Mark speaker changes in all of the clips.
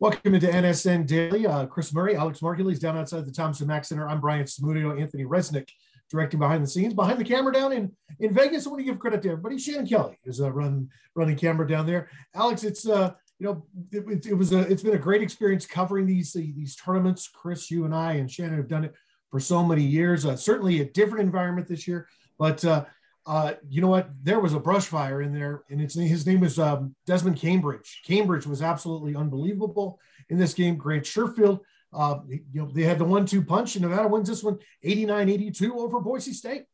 Speaker 1: Welcome into NSN Daily. Uh, Chris Murray, Alex Margulies down outside the Thomas and Mack Center. I'm Brian Smudio, Anthony Resnick directing behind the scenes. Behind the camera down in, in Vegas, I want to give credit to everybody. Shannon Kelly is uh, run, running camera down there. Alex, it's uh, you know, it, it, it, was a, it's been a great experience covering these these tournaments. Chris, you and I and Shannon have done it for so many years. Uh, certainly a different environment this year, but uh, uh, you know what? There was a brush fire in there, and it's his name is um, Desmond Cambridge. Cambridge was absolutely unbelievable in this game. Grant Sherfield, uh, you know, they had the one-two punch, and Nevada wins this one 89-82 over Boise State.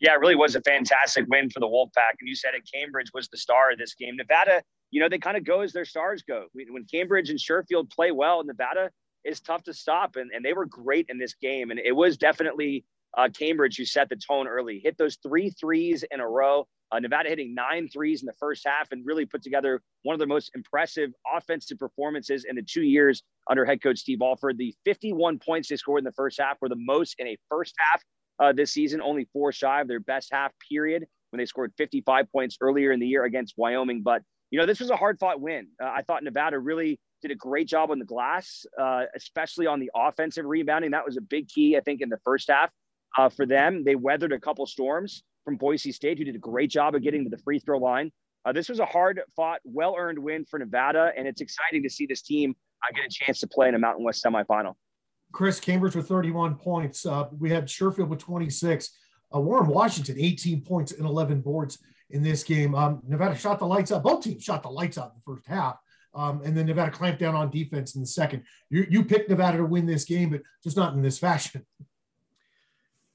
Speaker 2: Yeah, it really was a fantastic win for the Wolfpack. And you said it, Cambridge was the star of this game. Nevada, you know, they kind of go as their stars go. When Cambridge and Sherfield play well, Nevada is tough to stop, and, and they were great in this game. And it was definitely uh, Cambridge who set the tone early, hit those three threes in a row. Uh, Nevada hitting nine threes in the first half and really put together one of the most impressive offensive performances in the two years under head coach Steve Alford. The 51 points they scored in the first half were the most in a first half uh, this season, only four shy of their best half period when they scored 55 points earlier in the year against Wyoming. But, you know, this was a hard fought win. Uh, I thought Nevada really did a great job on the glass, uh, especially on the offensive rebounding. That was a big key, I think, in the first half uh, for them. They weathered a couple storms from Boise State, who did a great job of getting to the free throw line. Uh, this was a hard fought, well earned win for Nevada, and it's exciting to see this team uh, get a chance to play in a Mountain West semifinal.
Speaker 1: Chris Cambridge with 31 points. Uh, we had Sherfield with 26. Uh, Warren Washington, 18 points and 11 boards in this game. Um, Nevada shot the lights out. Both teams shot the lights out in the first half. Um, and then Nevada clamped down on defense in the second. You, you picked Nevada to win this game, but just not in this fashion.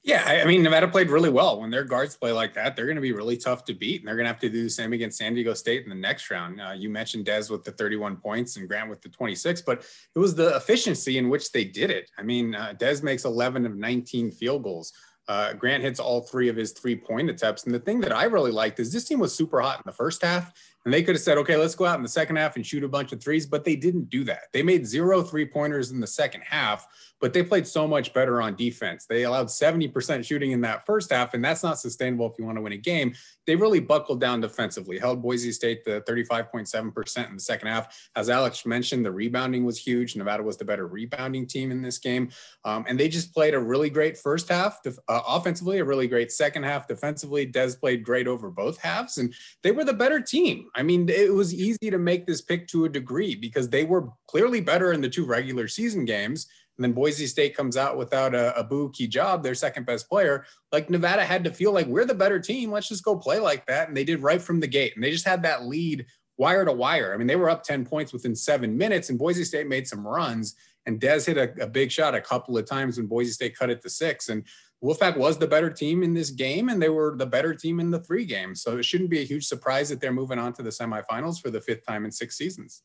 Speaker 3: Yeah, I mean, Nevada played really well. When their guards play like that, they're going to be really tough to beat, and they're going to have to do the same against San Diego State in the next round. Uh, you mentioned Des with the 31 points and Grant with the 26, but it was the efficiency in which they did it. I mean, uh, Des makes 11 of 19 field goals. Uh, Grant hits all three of his three point attempts. And the thing that I really liked is this team was super hot in the first half. And they could have said, okay, let's go out in the second half and shoot a bunch of threes, but they didn't do that. They made zero three pointers in the second half, but they played so much better on defense. They allowed 70% shooting in that first half, and that's not sustainable if you want to win a game. They really buckled down defensively, held Boise State to 35.7% in the second half. As Alex mentioned, the rebounding was huge. Nevada was the better rebounding team in this game. Um, and they just played a really great first half uh, offensively, a really great second half defensively. Des played great over both halves, and they were the better team. I mean, it was easy to make this pick to a degree because they were clearly better in the two regular season games and then Boise State comes out without a, Abu Kigab, their second best player. Like Nevada had to feel like we're the better team. Let's just go play like that. And they did right from the gate. And they just had that lead wire to wire. I mean, they were up 10 points within seven minutes, and Boise State made some runs. And Des hit a, a big shot a couple of times when Boise State cut it to six. And Wolfpack was the better team in this game, and they were the better team in the three games. So it shouldn't be a huge surprise that they're moving on to the semifinals for the fifth time in six seasons.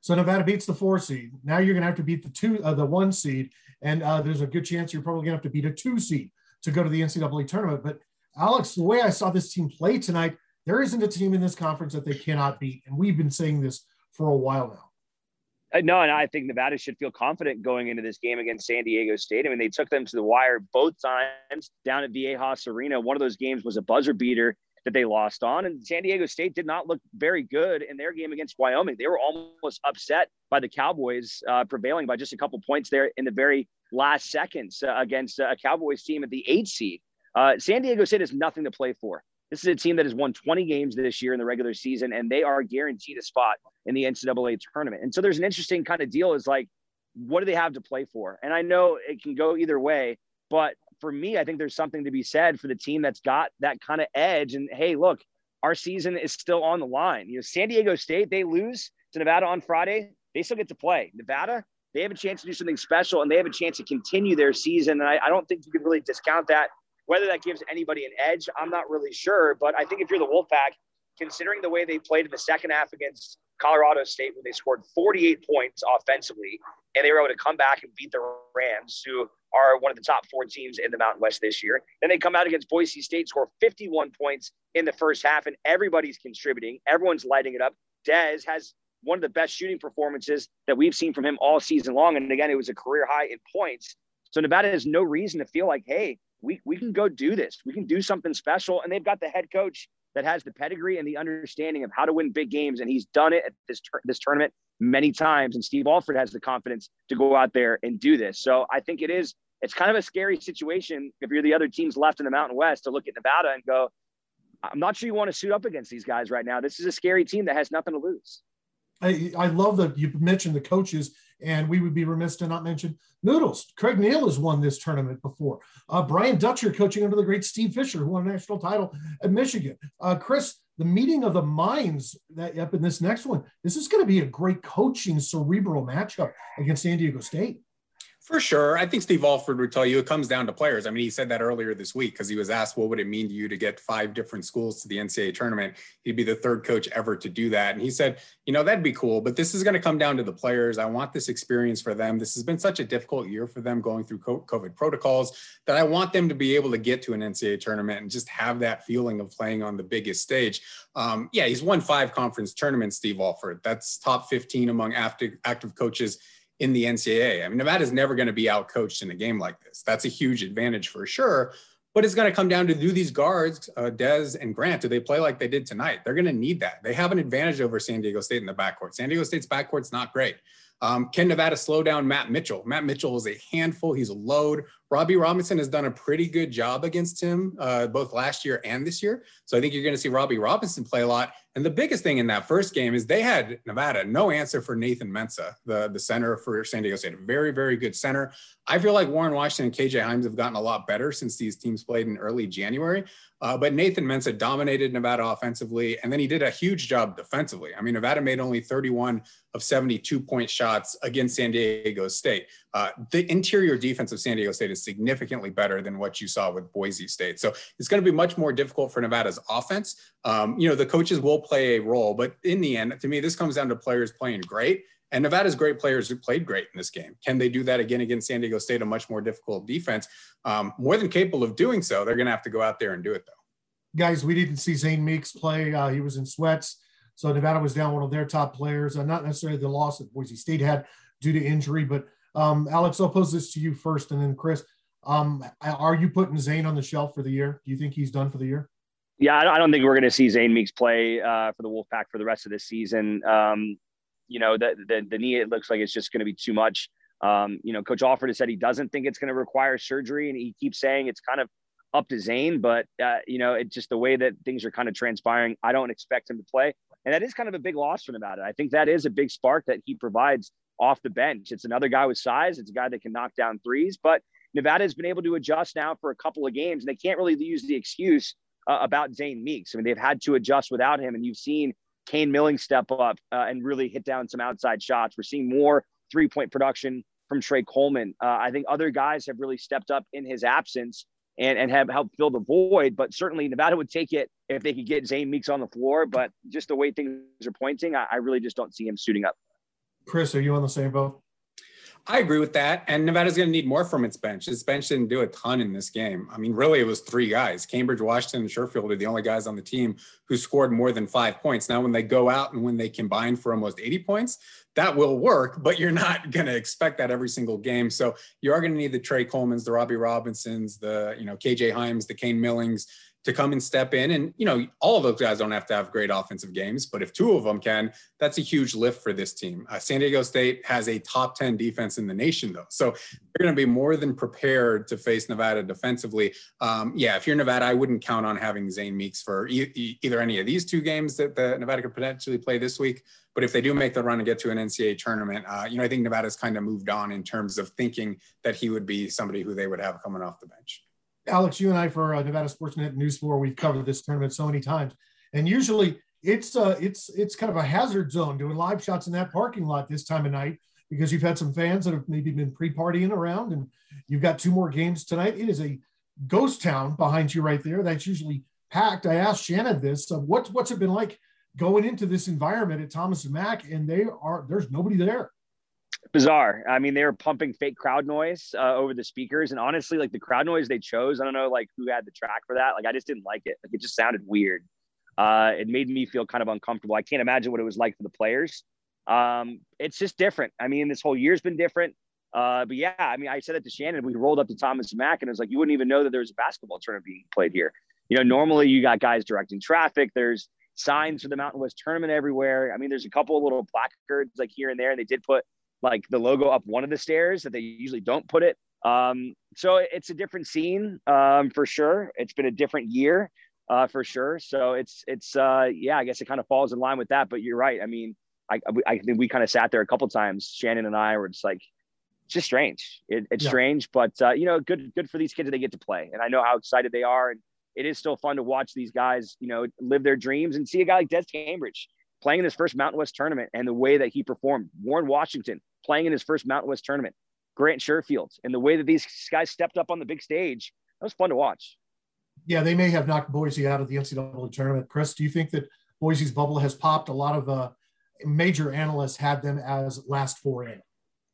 Speaker 1: So Nevada beats the four seed. Now you're going to have to beat the two, uh, the one seed, and uh, there's a good chance you're probably going to have to beat a two seed to go to the NCAA tournament. But Alex, the way I saw this team play tonight, there isn't a team in this conference that they cannot beat, and we've been saying this for a while now.
Speaker 2: Uh, no, and I think Nevada should feel confident going into this game against San Diego State. I mean, they took them to the wire both times down at Viejas Arena. One of those games was a buzzer beater that they lost on. And San Diego State did not look very good in their game against Wyoming. They were almost upset by the Cowboys uh, prevailing by just a couple points there in the very last seconds uh, against a Cowboys team at the eight seed. Uh, San Diego State has nothing to play for. This is a team that has won 20 games this year in the regular season, and they are guaranteed a spot in the NCAA tournament. And so there's an interesting kind of deal is like, what do they have to play for? And I know it can go either way, but for me, I think there's something to be said for the team that's got that kind of edge. And hey, look, our season is still on the line. You know, San Diego State, they lose to Nevada on Friday, they still get to play. Nevada, they have a chance to do something special and they have a chance to continue their season. And I, I don't think you can really discount that. Whether that gives anybody an edge, I'm not really sure. But I think if you're the Wolfpack, considering the way they played in the second half against Colorado State, where they scored 48 points offensively, and they were able to come back and beat the Rams, who are one of the top four teams in the Mountain West this year. Then they come out against Boise State, score 51 points in the first half, and everybody's contributing. Everyone's lighting it up. Dez has one of the best shooting performances that we've seen from him all season long. And again, it was a career high in points. So Nevada has no reason to feel like, hey, we, we can go do this. We can do something special. And they've got the head coach that has the pedigree and the understanding of how to win big games, and he's done it at this this tournament many times. And Steve Alford has the confidence to go out there and do this. So I think it is. It's kind of a scary situation if you're the other teams left in the Mountain West to look at Nevada and go, I'm not sure you want to suit up against these guys right now. This is a scary team that has nothing to lose.
Speaker 1: I, I love that you mentioned the coaches, and we would be remiss to not mention Noodles. Craig Neal has won this tournament before. Uh, Brian Dutcher coaching under the great Steve Fisher, who won a national title at Michigan. Uh, Chris, the meeting of the minds that up in this next one, this is going to be a great coaching cerebral matchup against San Diego State.
Speaker 3: For sure. I think Steve Alford would tell you it comes down to players. I mean, he said that earlier this week because he was asked, what would it mean to you to get five different schools to the NCAA tournament? He'd be the third coach ever to do that. And he said, you know, that'd be cool, but this is going to come down to the players. I want this experience for them. This has been such a difficult year for them going through COVID protocols that I want them to be able to get to an NCAA tournament and just have that feeling of playing on the biggest stage. Um, yeah, he's won five conference tournaments, Steve Alford. That's top 15 among active, active coaches in the NCAA. I mean, Nevada's never going to be outcoached in a game like this. That's a huge advantage for sure. But it's going to come down to do these guards, uh, Dez and Grant, do they play like they did tonight? They're going to need that. They have an advantage over San Diego State in the backcourt. San Diego State's backcourt's not great. Um, can Nevada slow down Matt Mitchell? Matt Mitchell is a handful. He's a load. Robbie Robinson has done a pretty good job against him uh, both last year and this year. So I think you're going to see Robbie Robinson play a lot. And the biggest thing in that first game is they had Nevada no answer for Nathan Mensah, the, the center for San Diego State. A very, very good center. I feel like Warren Washington and KJ Hymes have gotten a lot better since these teams played in early January. Uh, but Nathan Mensah dominated Nevada offensively, and then he did a huge job defensively. I mean, Nevada made only 31 of 72 point shots against San Diego State. Uh, the interior defense of San Diego State is significantly better than what you saw with Boise State. So it's going to be much more difficult for Nevada's offense. Um, you know, the coaches will play a role, but in the end, to me, this comes down to players playing great. And Nevada's great players who played great in this game. Can they do that again against San Diego State, a much more difficult defense? Um, more than capable of doing so. They're going to have to go out there and do it, though.
Speaker 1: Guys, we didn't see Zane Meeks play. Uh, he was in sweats. So Nevada was down one of their top players. Uh, not necessarily the loss that Boise State had due to injury, but um, Alex, I'll pose this to you first, and then Chris. Um, are you putting Zane on the shelf for the year? Do you think he's done for the year?
Speaker 2: Yeah, I don't think we're going to see Zane Meeks play uh, for the Wolfpack for the rest of this season. Um, you know, the, the, the knee, it looks like it's just going to be too much. Um, you know, Coach Alford has said he doesn't think it's going to require surgery, and he keeps saying it's kind of up to Zane. But uh, you know, it's just the way that things are kind of transpiring. I don't expect him to play, and that is kind of a big loss for Nevada. I think that is a big spark that he provides off the bench. It's another guy with size. It's a guy that can knock down threes, but Nevada has been able to adjust now for a couple of games, and they can't really use the excuse uh, about Zane Meeks. I mean, they've had to adjust without him, and you've seen Kane Milling step up uh, and really hit down some outside shots. We're seeing more three point production from Tre Coleman. Uh, I think other guys have really stepped up in his absence and, and have helped fill the void. But certainly Nevada would take it if they could get Zane Meeks on the floor. But just the way things are pointing, I, I really just don't see him suiting up.
Speaker 1: Chris, are you on the same boat?
Speaker 3: I agree with that. And Nevada's going to need more from its bench. Its bench didn't do a ton in this game. I mean, really, it was three guys. Cambridge, Washington, and Sherfield are the only guys on the team who scored more than five points. Now, when they go out and when they combine for almost 80 points, that will work, but you're not going to expect that every single game. So you are going to need the Tre Colemans, the Robbie Robinsons, the, you know, KJ Hymes, the Kane Millings, to come and step in. And, you know, all of those guys don't have to have great offensive games, but if two of them can, that's a huge lift for this team. Uh, San Diego State has a top 10 defense in the nation, though. So they're going to be more than prepared to face Nevada defensively. Um, yeah, if you're Nevada, I wouldn't count on having Zane Meeks for e- either any of these two games that the Nevada could potentially play this week. But if they do make the run and get to an NCAA tournament, uh, you know, I think Nevada's kind of moved on in terms of thinking that he would be somebody who they would have coming off the bench.
Speaker 1: Alex, you and I for uh, Nevada Sportsnet News 4, we've covered this tournament so many times, and usually it's uh, it's it's kind of a hazard zone doing live shots in that parking lot this time of night because you've had some fans that have maybe been pre-partying around, and you've got two more games tonight. It is a ghost town behind you right there. That's usually packed. I asked Shannon this. Uh, what, what's it been like going into this environment at Thomas and Mack, and they are there's nobody there
Speaker 2: bizarre. I mean, they were pumping fake crowd noise uh, over the speakers, and honestly, like the crowd noise they chose, I don't know, like who had the track for that. Like, I just didn't like it. Like, it just sounded weird. Uh, it made me feel kind of uncomfortable. I can't imagine what it was like for the players. Um, it's just different. I mean, this whole year's been different. Uh, but yeah, I mean, I said it to Shannon. We rolled up to Thomas Mack, and it was like you wouldn't even know that there was a basketball tournament being played here. You know, normally you got guys directing traffic. There's signs for the Mountain West tournament everywhere. I mean, there's a couple of little placards like here and there. And they did put like the logo up one of the stairs that they usually don't put it. Um, so it's a different scene um, for sure. It's been a different year uh, for sure. So it's it's uh, yeah, I guess it kind of falls in line with that. But you're right. I mean, I I think we kind of sat there a couple times. Shannon and I were just like, it's just strange. It, it's yeah. strange, but uh, you know, good good for these kids that they get to play, and I know how excited they are, and it is still fun to watch these guys, you know, live their dreams and see a guy like Des Cambridge playing in his first Mountain West tournament and the way that he performed. Warren Washington playing in his first Mountain West tournament. Grant Sherfield and the way that these guys stepped up on the big stage. That was fun to watch.
Speaker 1: Yeah, they may have knocked Boise out of the NCAA tournament. Chris, do you think that Boise's bubble has popped? A lot of uh, major analysts had them as last four in.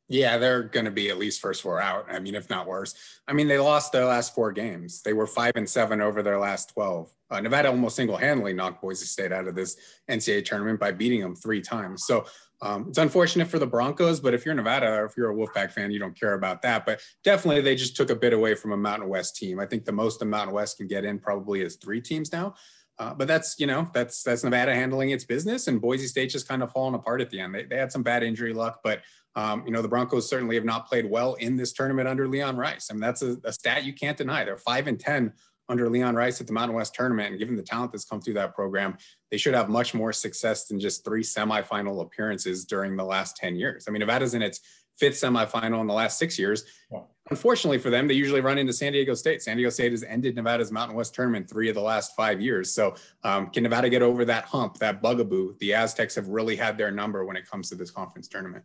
Speaker 3: Yeah, they're going to be at least first four out. I mean, if not worse. I mean, they lost their last four games. They were five and seven over their last 12. Uh, Nevada almost single handedly knocked Boise State out of this NCAA tournament by beating them three times. So um, it's unfortunate for the Broncos, but if you're Nevada or if you're a Wolfpack fan, you don't care about that. But definitely, they just took a bit away from a Mountain West team. I think the most the Mountain West can get in probably is three teams now. Uh, but that's you know that's that's Nevada handling its business, and Boise State just kind of falling apart at the end. They, they had some bad injury luck, but um, you know the Broncos certainly have not played well in this tournament under Leon Rice. I mean that's a, a stat you can't deny. They're five and ten under Leon Rice at the Mountain West tournament, and given the talent that's come through that program, they should have much more success than just three semifinal appearances during the last ten years. I mean Nevada's in its fifth semifinal in the last six years. Yeah. Unfortunately for them, they usually run into San Diego State. San Diego State has ended Nevada's Mountain West tournament three of the last five years. So, um, can Nevada get over that hump, that bugaboo? The Aztecs have really had their number when it comes to this conference tournament.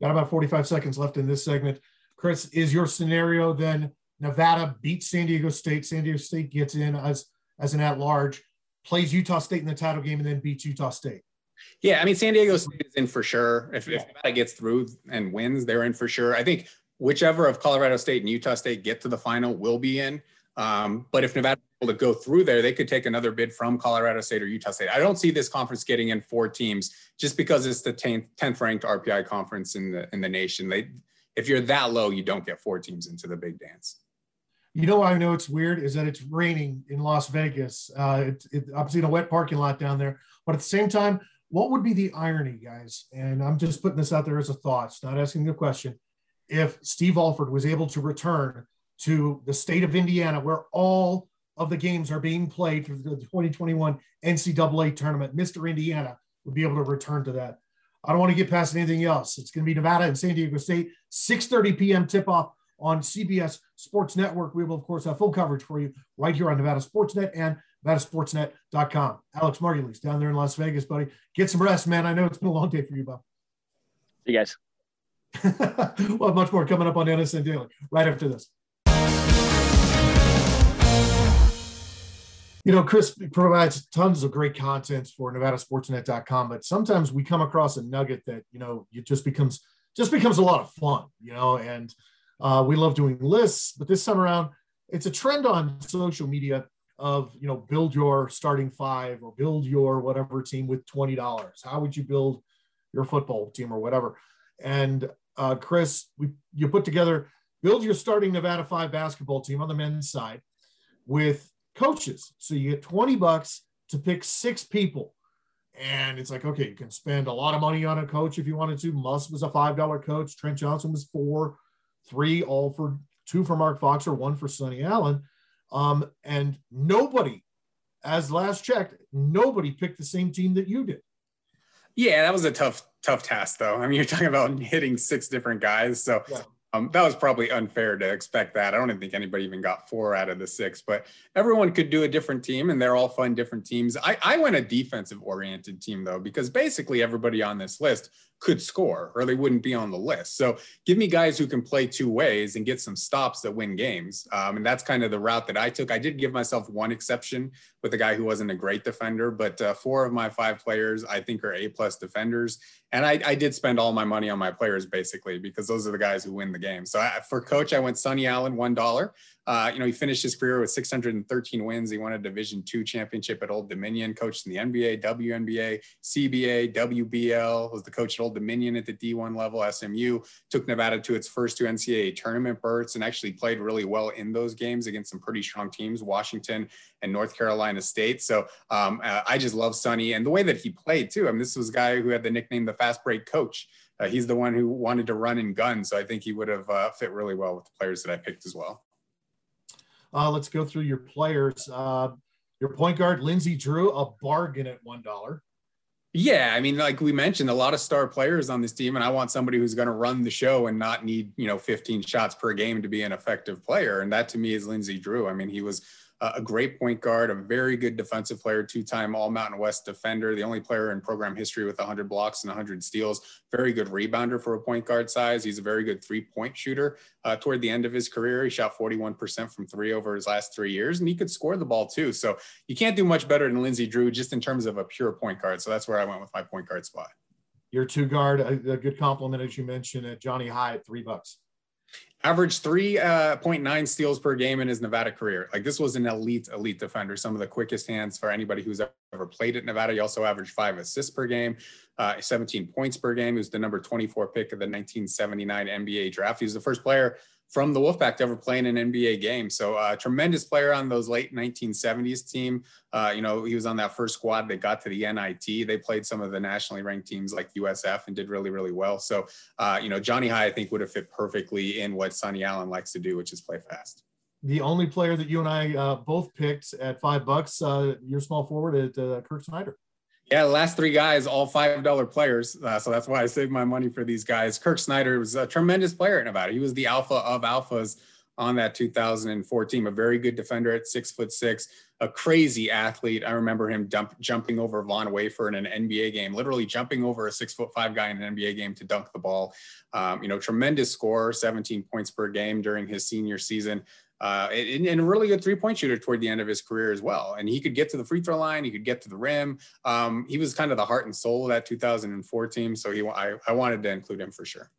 Speaker 1: Got about 45 seconds left in this segment. Chris, is your scenario then Nevada beats San Diego State? San Diego State gets in as as an at large, plays Utah State in the title game, and then beats Utah State.
Speaker 3: Yeah, I mean, San Diego State is in for sure. If, if Nevada gets through and wins, they're in for sure. I think whichever of Colorado State and Utah State get to the final will be in. Um, but if Nevada able to go through there, they could take another bid from Colorado State or Utah State. I don't see this conference getting in four teams just because it's the 10th, 10th ranked RPI conference in the in the nation. They, if you're that low, you don't get four teams into the big dance.
Speaker 1: You know, I know it's weird is that it's raining in Las Vegas. Uh, it, it, I'm seeing a wet parking lot down there, but at the same time, what would be the irony, guys? And I'm just putting this out there as a thought, it's not asking a question. If Steve Alford was able to return to the state of Indiana, where all of the games are being played for the 2021 NCAA tournament, Mr. Indiana would be able to return to that. I don't want to get past anything else. It's going to be Nevada and San Diego State, 6:30 p.m. tip-off on CBS Sports Network. We will, of course, have full coverage for you right here on Nevada Sportsnet and NevadaSportsNet.com. Alex Margulies down there in Las Vegas, buddy. Get some rest, man. I know it's been a long day for you, Bob.
Speaker 2: See you guys.
Speaker 1: we'll have much more coming up on NSN Daily right after this. You know, Chris provides tons of great content for NevadaSportsNet.com, but sometimes we come across a nugget that you know it just becomes just becomes a lot of fun, you know, and uh, we love doing lists, but this time around, it's a trend on social media of you know build your starting five or build your whatever team with twenty dollars. How would you build your football team or whatever? And uh, Chris, we you put together build your starting Nevada five basketball team on the men's side with coaches. So you get twenty bucks to pick six people. And it's like, okay, you can spend a lot of money on a coach if you wanted to. Muss was a $5 coach. Trent Johnson was four, three, Alford two for Mark Foxer, one for Sonny Allen. Um, and nobody, as last checked, nobody picked the same team that you did.
Speaker 3: Yeah, that was a tough, tough task, though. I mean, you're talking about hitting six different guys. So yeah. Um, that was probably unfair to expect that. I don't even think anybody even got four out of the six, but everyone could do a different team and they're all fun different teams. I, I went a defensive oriented team though, because basically everybody on this list could score or they wouldn't be on the list. So give me guys who can play two ways and get some stops that win games. Um, and that's kind of the route that I took. I did give myself one exception with a guy who wasn't a great defender, but uh, four of my five players I think are A plus defenders. And I, I, did spend all my money on my players basically because those are the guys who win the game. So I, for coach, I went Sonny Allen, $1. Uh, you know, he finished his career with 613 wins. He won a Division two championship at Old Dominion, coached in the NBA, WNBA, CBA, WBL, was the coach at Old Dominion at the D1 level. SMU took Nevada to its first two NCAA tournament berths and actually played really well in those games against some pretty strong teams, Washington and North Carolina State. So um, uh, I just love Sonny and the way that he played too. I mean, this was a guy who had the nickname the fast break coach. Uh, he's the one who wanted to run and gun. So I think he would have uh, fit really well with the players that I picked as well.
Speaker 1: Uh, let's go through your players. Uh, your point guard, Lindsey Drew, a bargain at $1.
Speaker 3: Yeah, I mean, like we mentioned, a lot of star players on this team, and I want somebody who's going to run the show and not need, you know, 15 shots per game to be an effective player. And that to me is Lindsey Drew. I mean, he was a great point guard, a very good defensive player, two-time All Mountain West defender, the only player in program history with 100 blocks and 100 steals. Very good rebounder for a point guard size. He's a very good three-point shooter. Uh, toward the end of his career, he shot 41% from three over his last three years, and he could score the ball too. So you can't do much better than Lindsey Drew just in terms of a pure point guard. So that's where I went with my point guard spot.
Speaker 1: Your two guard, a, a good compliment as you mentioned, at Johnny High at three bucks
Speaker 3: averaged 3.9 uh, steals per game in his Nevada career. Like this was an elite, elite defender. Some of the quickest hands for anybody who's ever played at Nevada. He also averaged five assists per game, uh, 17 points per game. He was the number 24 pick of the 1979 NBA draft. He was the first player from the Wolfpack to ever play in an NBA game. So uh, tremendous player on those late 1970s team. Uh, you know, he was on that first squad that got to the NIT. They played some of the nationally ranked teams like USF and did really, really well. So, uh, you know, Johnny High, I think, would have fit perfectly in what Sonny Allen likes to do, which is play fast.
Speaker 1: The only player that you and I uh, both picked at five bucks, uh, your small forward at uh, Kirk Snyder.
Speaker 3: Yeah, last three guys, all five dollar players. Uh, so that's why I saved my money for these guys. Kirk Snyder was a tremendous player at Nevada. He was the alpha of alphas on that 2004 team. A very good defender at six foot six, a crazy athlete. I remember him dump, jumping over Von Wafer in an NBA game, literally jumping over a six foot five guy in an NBA game to dunk the ball. Um, you know, tremendous scorer, 17 points per game during his senior season uh, and, and, a really good three point shooter toward the end of his career as well. And he could get to the free throw line, he could get to the rim. Um, he was kind of the heart and soul of that 2004 team. So he, I, I wanted to include him for sure.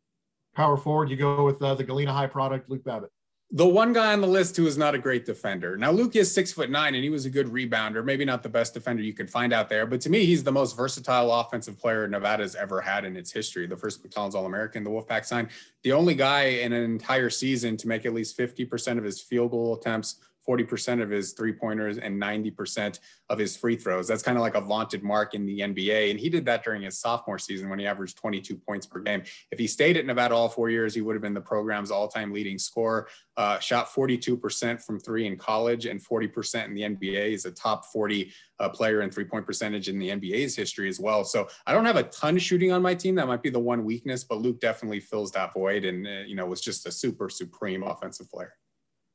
Speaker 1: Power forward, you go with uh, the Galena High product, Luke Babbitt
Speaker 3: the one guy on the list who is not a great defender. Now, Luke is six foot nine and he was a good rebounder, maybe not the best defender you could find out there, but to me, he's the most versatile offensive player Nevada's ever had in its history. The first McDonald's All American, the Wolfpack signed, the only guy in an entire season to make at least 50% of his field goal attempts 40% of his three pointers and 90% of his free throws. That's kind of like a vaunted mark in the NBA. And he did that during his sophomore season when he averaged 22 points per game. If he stayed at Nevada all four years, he would have been the program's all time leading scorer. Uh, shot 42% from three in college and 40% in the NBA. He's a top 40 uh, player in three point percentage in the NBA's history as well. So I don't have a ton of shooting on my team. That might be the one weakness, but Luke definitely fills that void and, uh, you know, was just a super supreme offensive player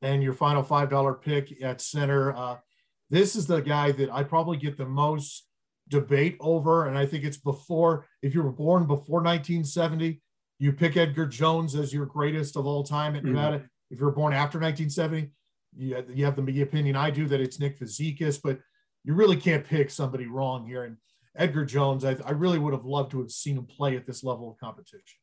Speaker 1: and your final five dollar pick at center. Uh, this is the guy that I probably get the most debate over, and I think it's before. If you were born before 1970, you pick Edgar Jones as your greatest of all time at mm-hmm. Nevada. Mm-hmm. If you're born after 1970, you, you have the opinion I do that it's Nick Fazekas, but you really can't pick somebody wrong here. And Edgar Jones, I, I really would have loved to have seen him play at this level of competition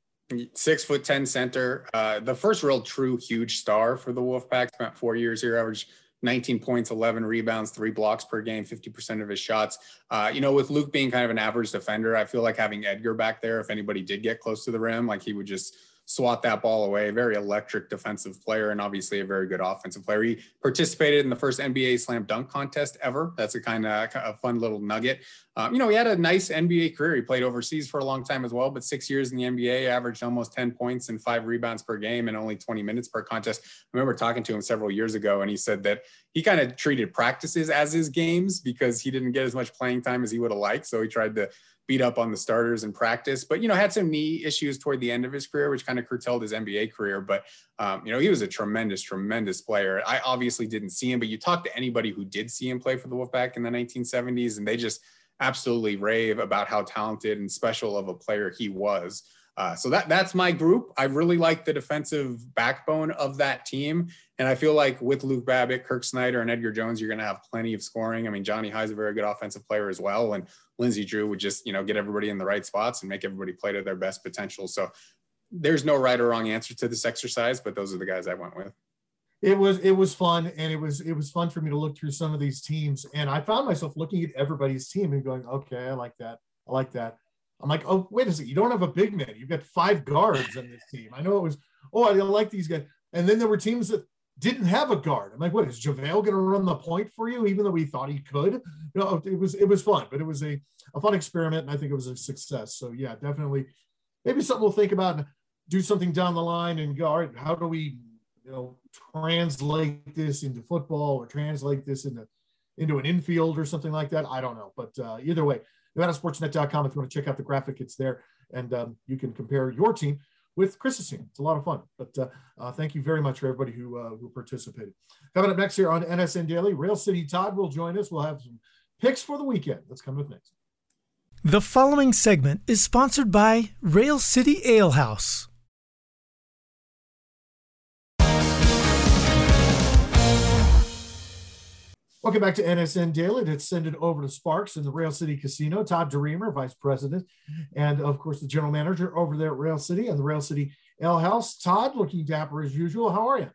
Speaker 3: six foot 10 center. Uh, the first real true huge star for the Wolfpack. Spent four years here, averaged 19 points, 11 rebounds, three blocks per game, 50% of his shots. Uh, you know, with Luke being kind of an average defender, I feel like having Edgar back there, if anybody did get close to the rim, like he would just swat that ball away. Very electric defensive player and obviously a very good offensive player. He participated in the first NBA slam dunk contest ever. That's a kind of a fun little nugget. Um, you know, he had a nice NBA career. He played overseas for a long time as well, but six years in the NBA, averaged almost 10 points and five rebounds per game and only 20 minutes per contest. I remember talking to him several years ago, and he said that he kind of treated practices as his games because he didn't get as much playing time as he would have liked. So he tried to beat up on the starters in practice, but you know had some knee issues toward the end of his career, which kind of curtailed his NBA career. But um, you know he was a tremendous, tremendous player. I obviously didn't see him, but you talk to anybody who did see him play for the Wolfpack in the 1970s, and they just absolutely rave about how talented and special of a player he was. Uh, so that that's my group. I really like the defensive backbone of that team, and I feel like with Luke Babbitt, Kirk Snyder, and Edgar Jones, you're going to have plenty of scoring. I mean, Johnny High's a very good offensive player as well, and Lindsey Drew would just you know get everybody in the right spots and make everybody play to their best potential. So there's no right or wrong answer to this exercise, but those are the guys I went with.
Speaker 1: It was it was fun and it was it was fun for me to look through some of these teams and i found myself looking at everybody's team and going okay i like that. I like that. I'm like oh wait a second you don't have a big man. You've got five guards on this team. I know it was oh i like these guys. And then there were teams that didn't have a guard. I'm like what is JaVale going to run the point for you even though we thought he could? You know it was it was fun but it was a, a fun experiment and i think it was a success. So yeah definitely maybe something we'll think about and do something down the line and go all right how do we you know, translate this into football or translate this into into an infield or something like that. I don't know, but uh, either way, NevadaSportsNet.com. If you want to check out the graphic, it's there, and um, you can compare your team with Chris's team. It's a lot of fun. But uh, uh, thank you very much for everybody who uh, who participated. Coming up next here on NSN Daily, Rail City Todd will join us. We'll have some picks for the weekend. Let's come with next.
Speaker 4: The following segment is sponsored by Rail City Ale House.
Speaker 1: Welcome back to NSN Daily. Let's send it over to Sparks in the Rail City Casino. Todd DeReamer, Vice President, and of course the General Manager over there at Rail City and the Rail City Ale House. Todd, looking dapper as usual. How are you?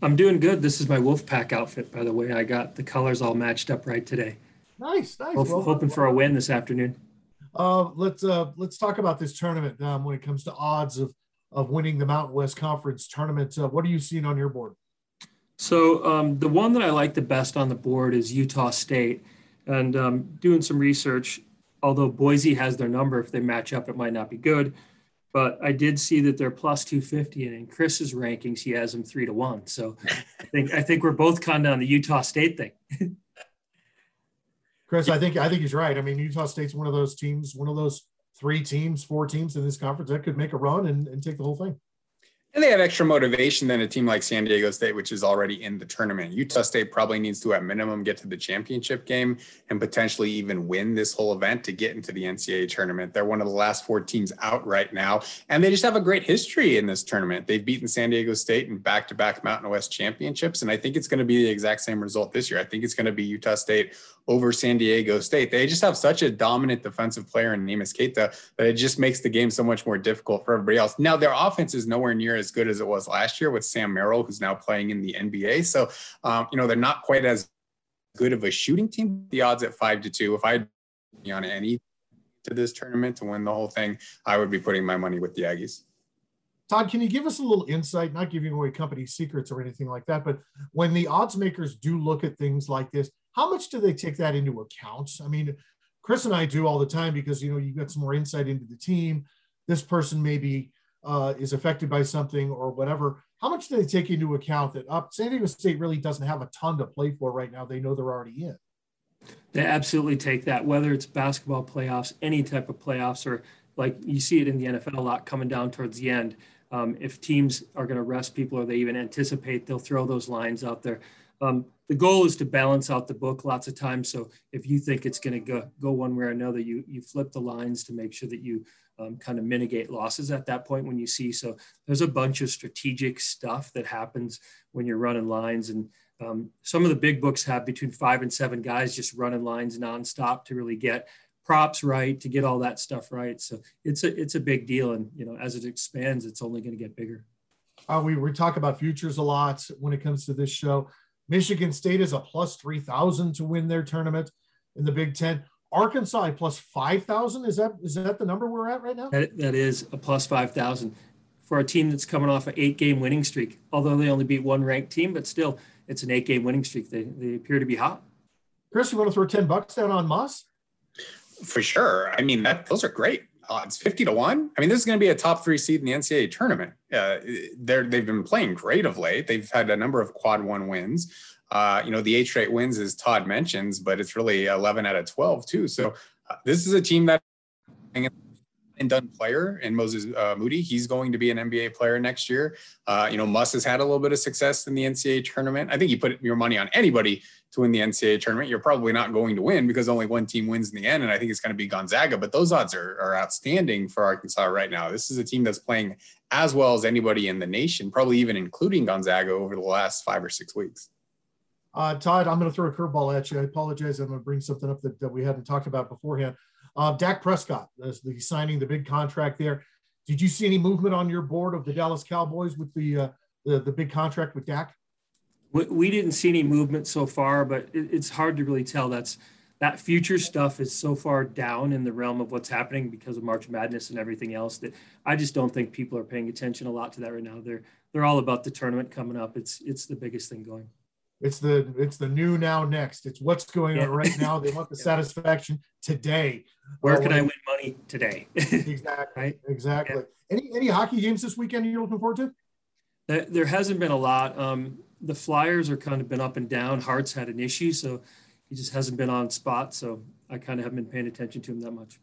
Speaker 5: I'm doing good. This is my Wolfpack outfit, by the way. I got the colors all matched up right today.
Speaker 1: Nice, nice.
Speaker 5: Hope, well, hoping for a win this afternoon.
Speaker 1: Uh, let's uh, let's talk about this tournament um, when it comes to odds of of winning the Mountain West Conference tournament. Uh, what are you seeing on your board?
Speaker 5: So um, the one that I like the best on the board is Utah State, and um, doing some research. Although Boise has their number, if they match up, it might not be good. But I did see that they're plus 250, and in Chris's rankings, he has them three to one. So I think I think we're both kind of on the Utah State thing.
Speaker 1: Chris, I think I think he's right. I mean, Utah State's one of those teams, one of those three teams, four teams in this conference that could make a run and, and take the whole thing.
Speaker 3: And they have extra motivation than a team like San Diego State, which is already in the tournament. Utah State probably needs to, at minimum, get to the championship game and potentially even win this whole event to get into the NCAA tournament. They're one of the last four teams out right now, and they just have a great history in this tournament. They've beaten San Diego State in back to back Mountain West championships, and I think it's going to be the exact same result this year. I think it's going to be Utah State over San Diego State. They just have such a dominant defensive player in Neemias Queta that it just makes the game so much more difficult for everybody else. Now, their offense is nowhere near as good as it was last year with Sam Merrill, who's now playing in the NBA. So, um, you know, they're not quite as good of a shooting team. The odds at five to two. If I be on any to this tournament to win the whole thing, I would be putting my money with the Aggies.
Speaker 1: Todd, can you give us a little insight, not giving away company secrets or anything like that, but when the odds makers do look at things like this, how much do they take that into account? I mean, Chris and I do all the time because you know you got some more insight into the team. This person maybe uh, is affected by something or whatever. How much do they take into account that up uh, San Diego State really doesn't have a ton to play for right now? They know they're already in.
Speaker 5: They absolutely take that, whether it's basketball playoffs, any type of playoffs, or like you see it in the NFL a lot coming down towards the end. Um, if teams are going to rest people or they even anticipate, they'll throw those lines out there. Um, the goal is to balance out the book lots of times. So if you think it's going to go, one way or another, you, you flip the lines to make sure that you um, kind of mitigate losses at that point when you see. So there's a bunch of strategic stuff that happens when you're running lines. And um, some of the big books have between five and seven guys just running lines nonstop to really get props right, to get all that stuff right. So it's a, it's a big deal. And, you know, as it expands, it's only going to get bigger.
Speaker 1: Uh, we, we talk about futures a lot when it comes to this show. Michigan State is a plus 3,000 to win their tournament in the Big Ten. Arkansas plus 5,000. Is that is that the number we're at right now?
Speaker 5: That, that is a plus 5,000 for a team that's coming off an eight game winning streak. Although they only beat one ranked team, but still, it's an eight game winning streak. They, they appear to be hot.
Speaker 1: Chris, you want to throw 10 bucks down on Muss?
Speaker 3: For sure. I mean, that those are great odds 50 to 1 i mean this is going to be a top three seed in the ncaa tournament. Uh, they're, they've been playing great of late. They've had a number of quad one wins. Uh, you know, the eight straight wins, as Todd mentions, but it's really 11 out of 12 too. So uh, this is a team that and done player and Moses uh, Moody. He's going to be an NBA player next year. Uh, you know, Muss has had a little bit of success in the NCAA tournament. I think you put your money on anybody to win the NCAA tournament. You're probably not going to win because only one team wins in the end. And I think it's going to be Gonzaga, but those odds are, are outstanding for Arkansas right now. This is a team that's playing as well as anybody in the nation, probably even including Gonzaga over the last five or six weeks.
Speaker 1: Uh, Todd, I'm going to throw a curveball at you. I apologize. I'm going to bring something up that, that we hadn't talked about beforehand. Uh, Dak Prescott, the signing the big contract there. Did you see any movement on your board of the Dallas Cowboys with the uh, the, the big contract with Dak?
Speaker 5: We, we didn't see any movement so far, but it, it's hard to really tell. That's that future stuff is so far down in the realm of what's happening because of March Madness and everything else that I just don't think people are paying attention a lot to that right now. They're they're all about the tournament coming up. It's it's the biggest thing going.
Speaker 1: It's the it's the new now next. It's what's going yeah. on right now. They want the yeah. satisfaction today.
Speaker 5: Where can I win money today?
Speaker 1: exactly. right? Exactly. Yeah. Any any hockey games this weekend you're looking forward to?
Speaker 5: There, hasn't been a lot. Um, the Flyers are kind of been up and down. Hart's had an issue, so he just hasn't been on spot. So I kind of haven't been paying attention to him that much.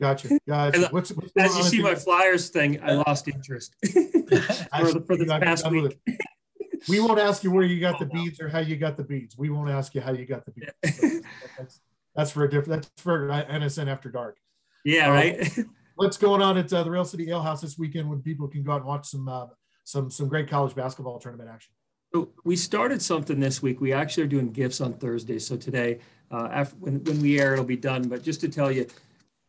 Speaker 1: Gotcha. Gotcha.
Speaker 5: What's, what's As you see my Flyers thing, I lost interest for the, for the past week.
Speaker 1: We won't ask you where you got the beads or how you got the beads. We won't ask you how you got the beads. that's, that's for a different. That's for NSN after dark.
Speaker 5: Yeah. Um, right.
Speaker 1: what's going on at uh, the Rail City Ale House this weekend when people can go out and watch some uh, some some great college basketball tournament action?
Speaker 5: So we started something this week. We actually are doing gifts on Thursday. So today, uh, after, when, when we air, it'll be done. But just to tell you,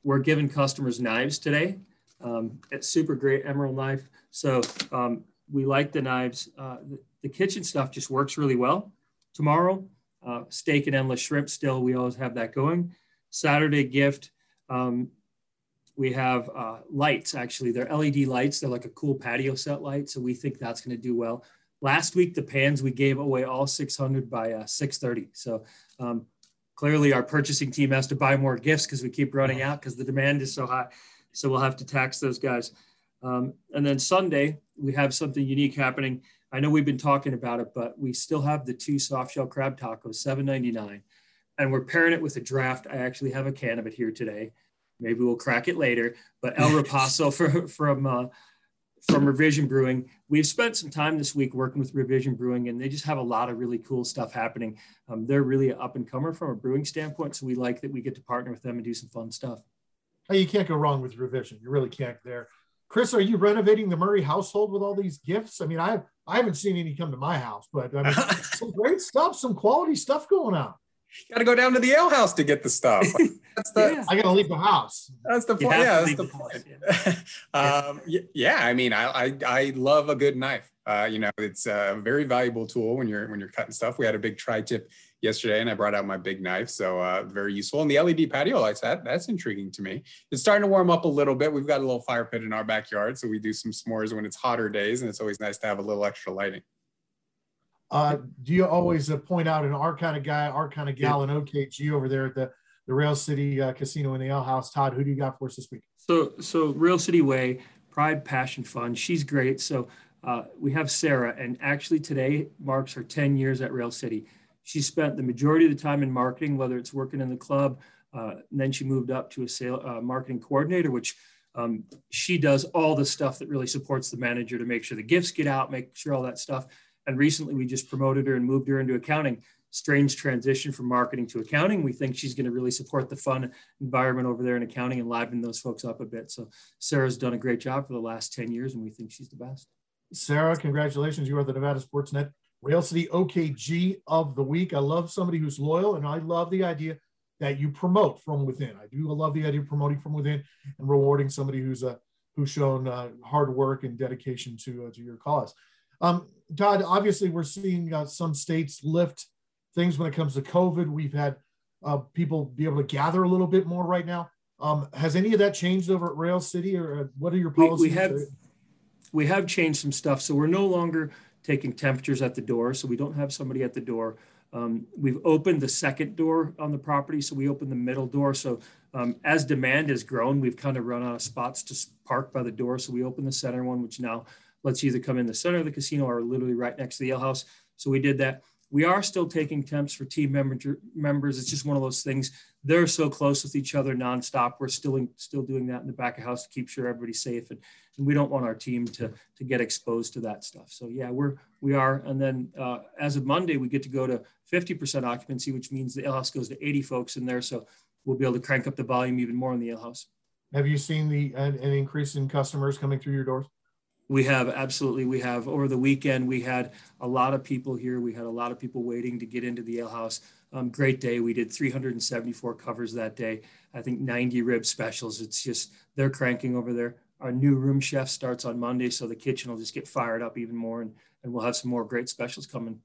Speaker 5: we're giving customers knives today. Um, it's super great emerald knife. So um, we like the knives. Uh, the, the, kitchen stuff just works really well. Tomorrow, uh, steak and endless shrimp. Still, we always have that going. Saturday gift. Um, we have uh, lights. Actually, they're LED lights. They're like a cool patio set light. So we think that's going to do well. Last week, the pans we gave away all 600 by uh, 630. So um, clearly, our purchasing team has to buy more gifts because we keep running out because the demand is so high. So we'll have to tax those guys. Um, and then Sunday, we have something unique happening. I know we've been talking about it, but we still have the two soft shell crab tacos, $7.99. and we're pairing it with a draft. I actually have a can of it here today. Maybe we'll crack it later. But El Rapazo for, from uh, from Revision Brewing. We've spent some time this week working with Revision Brewing, and they just have a lot of really cool stuff happening. Um, they're really an up and comer from a brewing standpoint, so we like that we get to partner with them and do some fun stuff.
Speaker 1: Hey, you can't go wrong with Revision. You really can't there. Chris, are you renovating the Murray household with all these gifts? I mean, I I haven't seen any come to my house, but I mean, some great stuff, some quality stuff going on.
Speaker 3: Got to go down to the ale house to get the stuff.
Speaker 1: That's the. yeah. I got to leave the house.
Speaker 3: That's the point. Yeah, that's the point. um, yeah, I mean, I, I, I love a good knife. Uh, you know, it's a very valuable tool when you're when you're cutting stuff. We had a big tri-tip yesterday, and I brought out my big knife, so uh, very useful. And the LED patio lights that that's intriguing to me. It's starting to warm up a little bit. We've got a little fire pit in our backyard, so we do some s'mores when it's hotter days, and it's always nice to have a little extra lighting.
Speaker 1: Uh, do you always uh, point out an our kind of guy, our kind of gal in OKG over there at the, the Rail City uh, Casino in the Ale House? Todd, who do you got for us this week?
Speaker 5: So, so Rail City Way, Pride, Passion, Fun. She's great. So uh, we have Sarah, and actually today marks her 10 years at Rail City. She spent the majority of the time in marketing, whether it's working in the club, uh, and then she moved up to a sale uh, marketing coordinator, which um, she does all the stuff that really supports the manager to make sure the gifts get out, make sure all that stuff. And recently we just promoted her and moved her into accounting. Strange transition from marketing to accounting. We think she's going to really support the fun environment over there in accounting and liven those folks up a bit. So Sarah's done a great job for the last 10 years and we think she's the best.
Speaker 1: Sarah, congratulations. You are the Nevada Sportsnet Rail City OKG of the week. I love somebody who's loyal and I love the idea that you promote from within. I do love the idea of promoting from within and rewarding somebody who's a uh, who's shown uh, hard work and dedication to uh, to your cause. Um, Todd, obviously, we're seeing uh, some states lift things when it comes to COVID. We've had uh, people be able to gather a little bit more right now. Um, has any of that changed over at Rail City, or uh, what are your policies?
Speaker 5: We, we have we have changed some stuff, so we're no longer taking temperatures at the door. So we don't have somebody at the door. Um, we've opened the second door on the property, so we opened the middle door. So um, as demand has grown, we've kind of run out of spots to park by the door. So we opened the center one, which now let's either come in the center of the casino or literally right next to the ale house. So we did that. We are still taking temps for team member, members. It's just one of those things. They're so close with each other nonstop. We're still in, still doing that in the back of house to keep sure everybody's safe, and, and we don't want our team to to get exposed to that stuff. So yeah, we're we are. And then uh, as of Monday, we get to go to 50% occupancy, which means the ale house goes to 80 folks in there. So we'll be able to crank up the volume even more in the ale house.
Speaker 1: Have you seen the an, an increase in customers coming through your doors?
Speaker 5: We have absolutely. We have over the weekend. We had a lot of people here. We had a lot of people waiting to get into the ale house. Um, great day. We did 374 covers that day. I think 90 rib specials. It's just they're cranking over there. Our new room chef starts on Monday, so the kitchen will just get fired up even more, and, and we'll have some more great specials coming.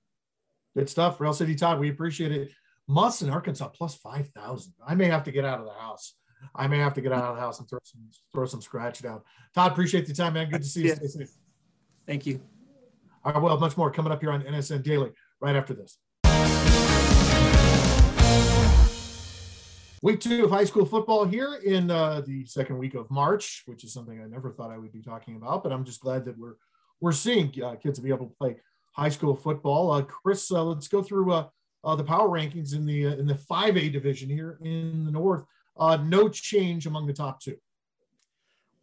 Speaker 1: Good stuff, Rail City Todd. We appreciate it. Muss on, Arkansas, plus five thousand. I may have to get out of the house. I may have to get out of the house and throw some throw some scratch down. Todd, appreciate the time, man. Good to see you. Stay safe.
Speaker 5: Thank you.
Speaker 1: All right, well, much more coming up here on NSN Daily right after this. Week two of high school football here in uh, the second week of March, which is something I never thought I would be talking about, but I'm just glad that we're we're seeing uh, kids be able to play high school football. Uh, Chris, uh, let's go through uh, uh, the power rankings in the in the 5A division here in the North. No change among the top two.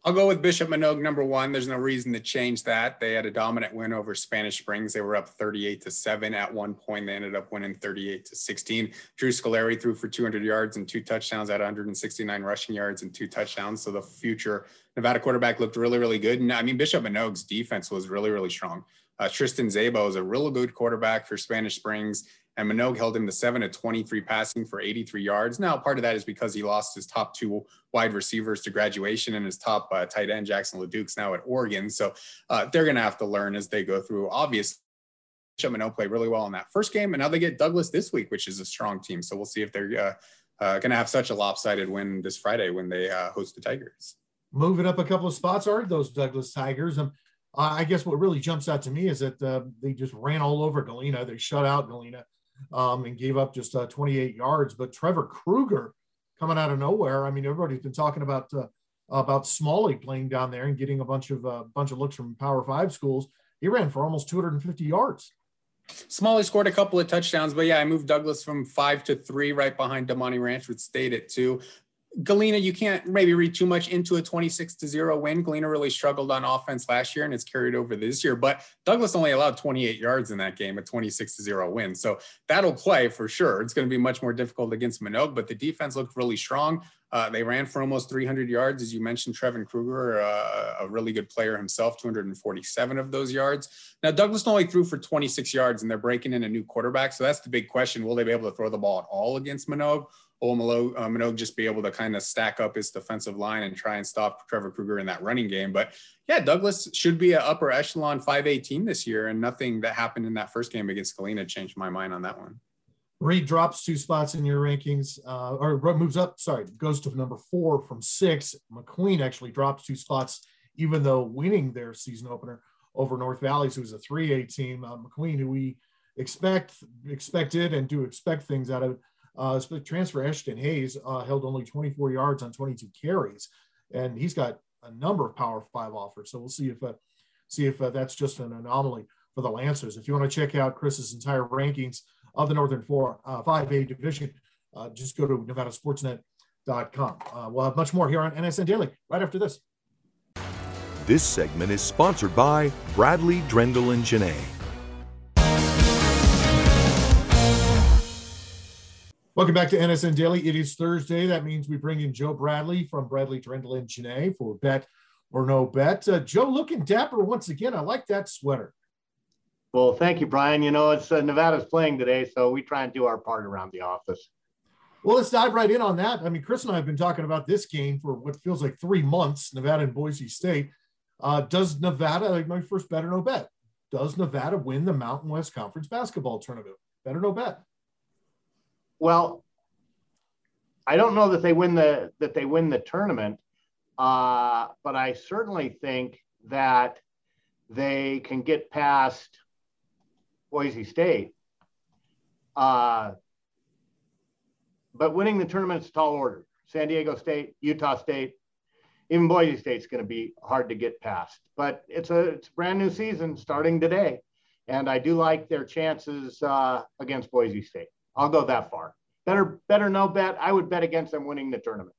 Speaker 3: I'll go with Bishop Manogue number one. There's no reason to change that. They had a dominant win over Spanish Springs. They were up 38 to seven at one point. They ended up winning 38 to 16. Drew Scolari threw for 200 yards and two touchdowns at 169 rushing yards and two touchdowns. So the future Nevada quarterback looked really, really good. And I mean, Bishop Manogue's defense was really, really strong. Uh, Tristan Zabo is a really good quarterback for Spanish Springs and Manogue held him to seven to 23 passing for 83 yards. Now, part of that is because he lost his top two wide receivers to graduation and his top uh, tight end, Jackson LeDuc's now at Oregon. So uh, they're going to have to learn as they go through. Obviously, Manogue played really well in that first game, and now they get Douglas this week, which is a strong team. So we'll see if they're uh, uh going to have such a lopsided win this Friday when they uh, host the Tigers.
Speaker 1: Moving up a couple of spots are those Douglas Tigers. Um, I guess what really jumps out to me is that uh, they just ran all over Galena. They shut out Galena um, and gave up just uh, 28 yards. But Trevor Kruger coming out of nowhere. I mean, everybody's been talking about uh, about Smalley playing down there and getting a bunch of uh, bunch of looks from Power Five schools. He ran for almost 250 yards.
Speaker 3: Smalley scored a couple of touchdowns, but yeah, I moved Douglas from five to three, right behind Damonte Ranch, which stayed at two. Galena, you can't maybe read too much into a 26 to 0 win. Galena really struggled on offense last year and it's carried over this year, but Douglas only allowed 28 yards in that game, a 26 to 0 win. So that'll play for sure. It's going to be much more difficult against Manogue, but the defense looked really strong. Uh, they ran for almost 300 yards. As you mentioned, Trevin Kruger, uh, a really good player himself, 247 of those yards. Now, Douglas only threw for 26 yards and they're breaking in a new quarterback. So that's the big question. Will they be able to throw the ball at all against Manogue? Will Manogue, uh, Manogue just be able to kind of stack up his defensive line and try and stop Trevor Kruger in that running game. But yeah, Douglas should be an upper echelon 5A team this year, and nothing that happened in that first game against Galena changed my mind on that one.
Speaker 1: Reed drops two spots in your rankings, uh, or moves up, sorry, goes to number four from six. McQueen actually drops two spots, even though winning their season opener over North Valleys, who's a 3A team. Uh, McQueen, who we expect expected and do expect things out of uh, transfer Ashton Hayes uh, held only 24 yards on 22 carries, and he's got a number of Power Five offers. So we'll see if uh, see if uh, that's just an anomaly for the Lancers. If you want to check out Chris's entire rankings of the Northern Four uh, 5A division, uh, just go to NevadaSportsNet.com. Uh, we'll have much more here on NSN Daily right after this.
Speaker 6: This segment is sponsored by Bradley Drendel and Jeanney
Speaker 1: Welcome back to NSN Daily. It is Thursday. That means we bring in Joe Bradley from Bradley Drendel and Jeanney for Bet or No Bet. Uh, Joe, looking dapper once again. I like that sweater.
Speaker 7: Well, thank you, Brian. You know, it's uh, Nevada's playing today, so we try and do our part around the office.
Speaker 1: Well, let's dive right in on that. I mean, Chris and I have been talking about this game for what feels like three months Nevada and Boise State. Uh, does Nevada, like my first bet or no bet, does Nevada win the Mountain West Conference basketball tournament? Bet or no bet?
Speaker 7: Well, I don't know that they win the that they win the tournament, uh, but I certainly think that they can get past Boise State. Uh, but winning the tournament is a tall order. San Diego State, Utah State, even Boise State's going to be hard to get past. But it's a it's a brand new season starting today, and I do like their chances uh, against Boise State. I'll go that far. Better, better no bet. I would bet against them winning the tournament.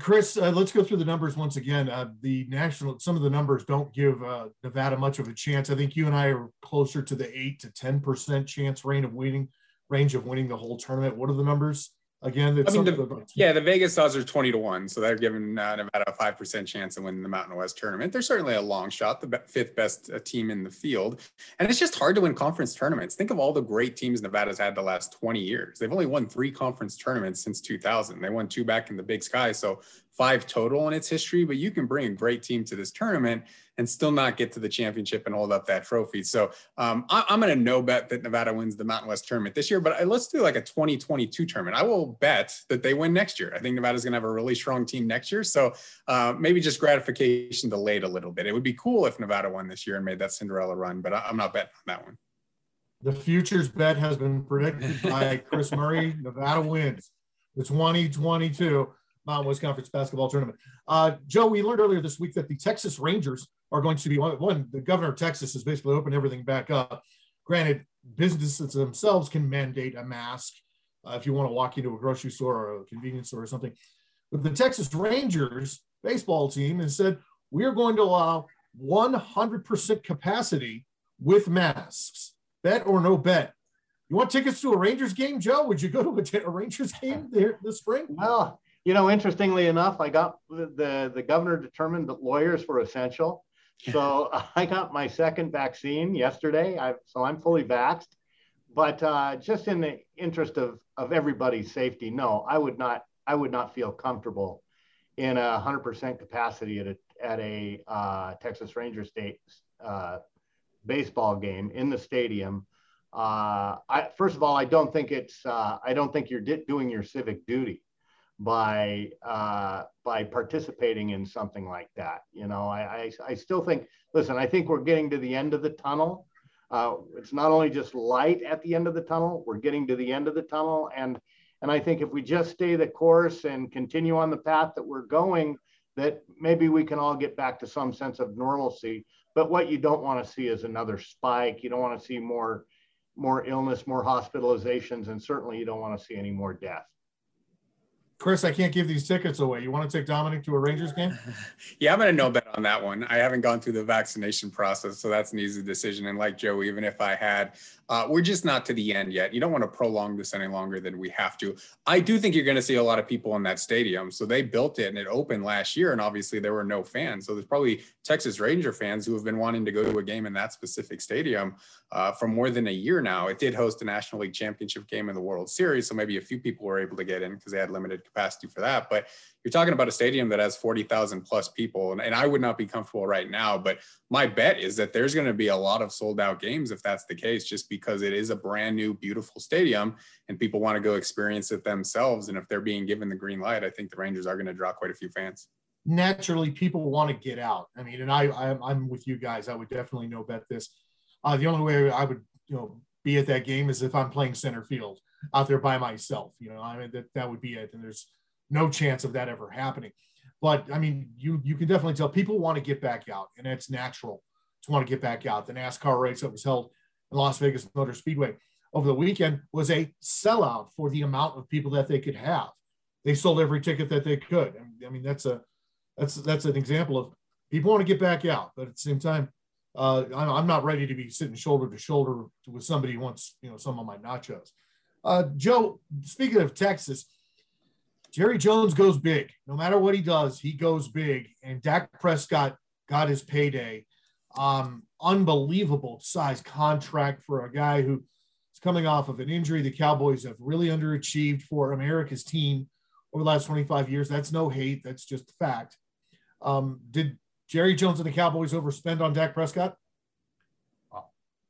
Speaker 1: Chris, uh, let's go through the numbers once again. Uh, the national, some of the numbers don't give uh, Nevada much of a chance. I think you and I are closer to the eight to ten percent chance range of winning, range of winning the whole tournament. What are the numbers? Again,
Speaker 3: I mean, the, yeah, the Vegas odds are 20 to 1. So they're giving uh, Nevada a 5% chance of winning the Mountain West tournament. They're certainly a long shot, the fifth best uh, team in the field. And it's just hard to win conference tournaments. Think of all the great teams Nevada's had the last 20 years. They've only won three conference tournaments since 2000. They won two back in the Big Sky. So five total in its history, but you can bring a great team to this tournament. And still not get to the championship and hold up that trophy. So um, I, am going to no bet that Nevada wins the Mountain West tournament this year, but let's do like a 2022 tournament. I will bet that they win next year. I think Nevada's going to have a really strong team next year. So uh, maybe just gratification delayed a little bit. It would be cool if Nevada won this year and made that Cinderella run, but I, I'm not betting on that one.
Speaker 1: The futures bet has been predicted by Chris Murray. Nevada wins the 2022 Mountain West Conference basketball tournament. Uh, Joe, we learned earlier this week that the Texas Rangers are going to be one, one. The governor of Texas has basically opened everything back up. Granted, businesses themselves can mandate a mask uh, if you want to walk into a grocery store or a convenience store or something. But the Texas Rangers baseball team has said we are going to allow 100% capacity with masks. Bet or no bet. You want tickets to a Rangers game, Joe? Would you go to a, Rangers game there this spring?
Speaker 7: Well, you know, interestingly enough, I got the the governor determined that lawyers were essential, so I got my second vaccine yesterday. I so I'm fully vaxxed, but uh, just in the interest of of everybody's safety, no, I would not I would not feel comfortable in a hundred percent capacity at a at a uh, Texas Ranger State uh, baseball game in the stadium. Uh, I, first of all, I don't think it's uh, I don't think you're di- doing your civic duty by uh, by participating in something like that. You know, I, I, I still think. Listen, I think we're getting to the end of the tunnel. Uh, it's not only just light at the end of the tunnel; we're getting to the end of the tunnel, and and I think if we just stay the course and continue on the path that we're going, that maybe we can all get back to some sense of normalcy. But what you don't want to see is another spike. You don't want to see more more illness, more hospitalizations, and certainly you don't want to see any more death.
Speaker 1: Chris, I can't give these tickets away. You want to take Dominic to a Rangers game?
Speaker 3: yeah, I'm going to no bet on that one. I haven't gone through the vaccination process, so that's an easy decision. And like Joe, even if I had, uh, we're just not to the end yet. You don't want to prolong this any longer than we have to. I do think you're going to see a lot of people in that stadium. So they built it and it opened last year, and obviously there were no fans. So there's probably Texas Ranger fans who have been wanting to go to a game in that specific stadium uh, for more than a year now. It did host a National League Championship game in the World Series, so maybe a few people were able to get in because they had limited capacity for that. But you're talking about a stadium that has 40,000 plus people, and, and I would not be comfortable right now. But my bet is that there's going to be a lot of sold out games if that's the case, just because it is a brand new, beautiful stadium and people want to go experience it themselves. And if they're being given the green light, I think the Rangers are going to draw quite a few fans
Speaker 1: naturally people want to get out. I mean, and I, I am with you guys. I would definitely no bet this. Uh, the only way I would, you know, be at that game is if I'm playing center field out there by myself. You know, I mean that that would be it, and there's no chance of that ever happening. But I mean, you you can definitely tell people want to get back out, and it's natural to want to get back out. The NASCAR race that was held in Las Vegas Motor Speedway over the weekend was a sellout for the amount of people that they could have. They sold every ticket that they could. I mean, that's a that's that's an example of people want to get back out, but at the same time, uh, I'm, I'm, not ready to be sitting shoulder to shoulder with somebody who wants, you know, some of my nachos. Uh, Joe, speaking of Texas, Jerry Jones goes big. No matter what he does, he goes big. And Dak Prescott got his payday. Um, unbelievable size contract for a guy who is coming off of an injury. The Cowboys have really underachieved for America's team over the last 25 years. That's no hate. That's just fact. Um, did Jerry Jones and the Cowboys overspend on Dak Prescott?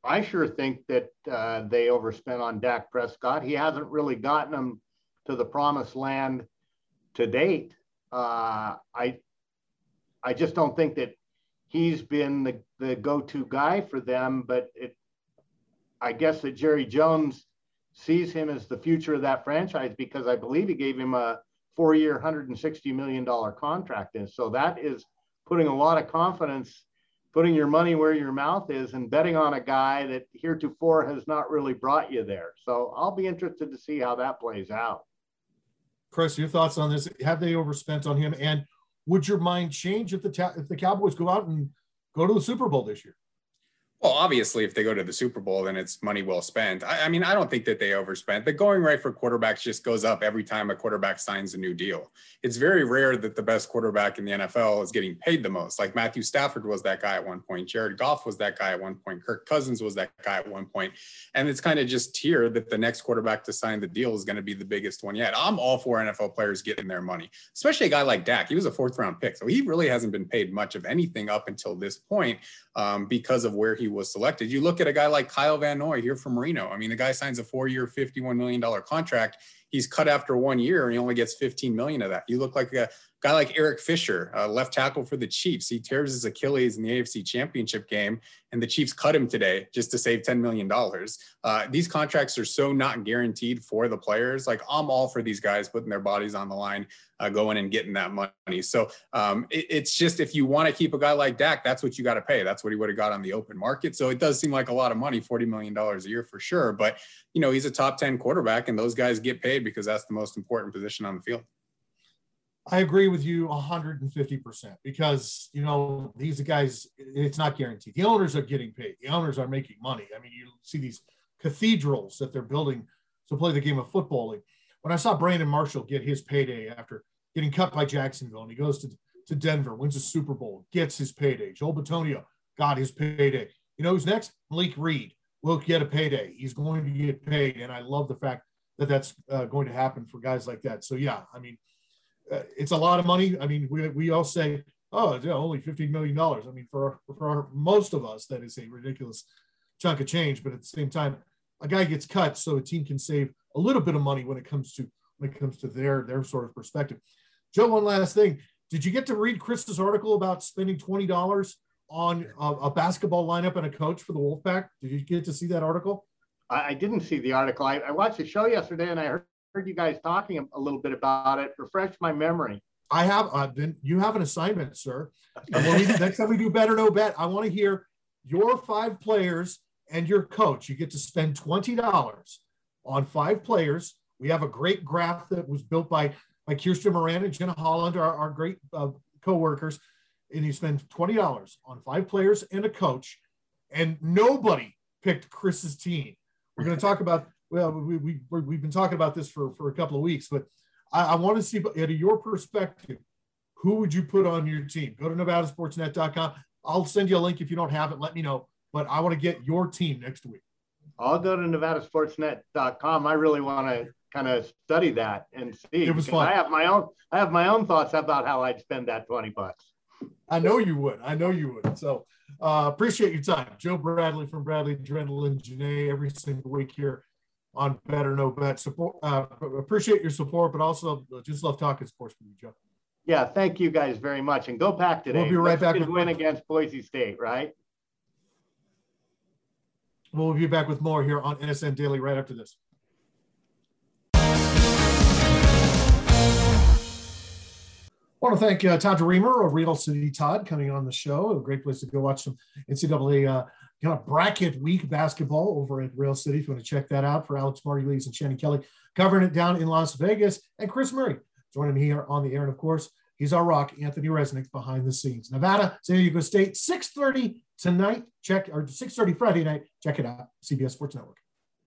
Speaker 7: I sure think that uh, they overspent on Dak Prescott. He hasn't really gotten them to the promised land to date. Uh, I I just don't think that he's been the, the go-to guy for them. But it, I guess that Jerry Jones sees him as the future of that franchise because I believe he gave him a four-year, $160 million contract. And so that is putting a lot of confidence, putting your money where your mouth is, and betting on a guy that heretofore has not really brought you there. So I'll be interested to see how that plays out.
Speaker 1: Chris, your thoughts on this? Have they overspent on him? And would your mind change if the if the Cowboys go out and go to the Super Bowl this year?
Speaker 3: Well, obviously, if they go to the Super Bowl, then it's money well spent. I, I, mean, I don't think that they overspent. The going rate for quarterbacks just goes up every time a quarterback signs a new deal. It's very rare that the best quarterback in the NFL is getting paid the most. Like Matthew Stafford was that guy at one point. Jared Goff was that guy at one point. Kirk Cousins was that guy at one point. And it's kind of just tiered that the next quarterback to sign the deal is going to be the biggest one yet. I'm all for NFL players getting their money, especially a guy like Dak. He was a fourth round pick. So he really hasn't been paid much of anything up until this point um, because of where he was selected. You look at a guy like Kyle Van Noy here from Reno. I mean, the guy signs a four-year, $51 million contract. He's cut after one year and he only gets 15 million of that. You look like a guy like Eric Fisher, uh, left tackle for the Chiefs. He tears his Achilles in the AFC Championship game, and the Chiefs cut him today just to save $10 million. Uh, these contracts are so not guaranteed for the players. Like, I'm all for these guys putting their bodies on the line, uh, going and getting that money. So um, it, it's just if you want to keep a guy like Dak, that's what you got to pay. That's what he would have got on the open market. So it does seem like a lot of money, $40 million a year for sure. But, you know, he's a top 10 quarterback, and those guys get paid because that's the most important position on the field.
Speaker 1: I agree with you 150% because, you know, these guys, it's not guaranteed. The owners are getting paid, the owners are making money. I mean, you see these cathedrals that they're building to play the game of football. When I saw Brandon Marshall get his payday after getting cut by Jacksonville and he goes to, to Denver, wins a Super Bowl, gets his payday. Joel Bitonio got his payday. You know who's next? Malik Reed will get a payday. He's going to get paid. And I love the fact that that's uh, going to happen for guys like that. So, yeah, I mean, Uh, it's a lot of money. I mean, we, we all say, oh, yeah, only $15 million. I mean, for, for most of us, that is a ridiculous chunk of change. But at the same time, a guy gets cut so a team can save a little bit of money when it comes to when it comes to their their sort of perspective. Joe, one last thing. Did you get to read Chris's article about spending twenty dollars on a, a, basketball lineup and a coach for the Wolfpack? Did you get to see that article?
Speaker 7: I, I didn't see the article. I, I, watched the show yesterday and I heard heard you guys talking a little bit about it. Refresh my memory.
Speaker 1: I have. Uh, then you have an assignment, sir. We, next time we do better no bet, I want to hear your five players and your coach. You get to spend twenty dollars on five players. We have a great graph that was built by by Kirsten Moran and Jenna Holland, our, our great uh, co-workers. And you spend twenty dollars on five players and a coach, and nobody picked Chris's team. We're going to talk about well, we, we, we've been talking about this for, for a couple of weeks, but I, I want to see, out of your perspective, who would you put on your team? Go to nevadasportsnet.com. I'll send you a link if you don't have it. Let me know. But I want to get your team next week.
Speaker 7: I'll go to nevadasportsnet.com. I really want to kind of study that and see.
Speaker 1: It was fun.
Speaker 7: I have my own. I have my own thoughts about how I'd spend that twenty bucks.
Speaker 1: I know you would. I know you would. So uh, appreciate your time, Joe Bradley from Bradley Drendel and Jeanney every single week here on Bet or No Bet. Support, uh, appreciate your support, but also just love talking sports with you, Joe.
Speaker 7: Yeah, thank you guys very much, and go pack today.
Speaker 1: We'll be right back.
Speaker 7: With win against Boise State, right?
Speaker 1: We'll be back with more here on NSN Daily right after this. I want to thank uh, Todd Reamer of Rail City Todd coming on the show. A great place to go watch some NCAA uh, kind of bracket week basketball over at Rail City. If you want to check that out for Alex Margulies and Shannon Kelly covering it down in Las Vegas, and Chris Murray joining me here on the air. And of course, he's our rock, Anthony Resnick behind the scenes. Nevada, San Diego State, 6:30 tonight. Check or 6:30 Friday night. Check it out, CBS Sports Network.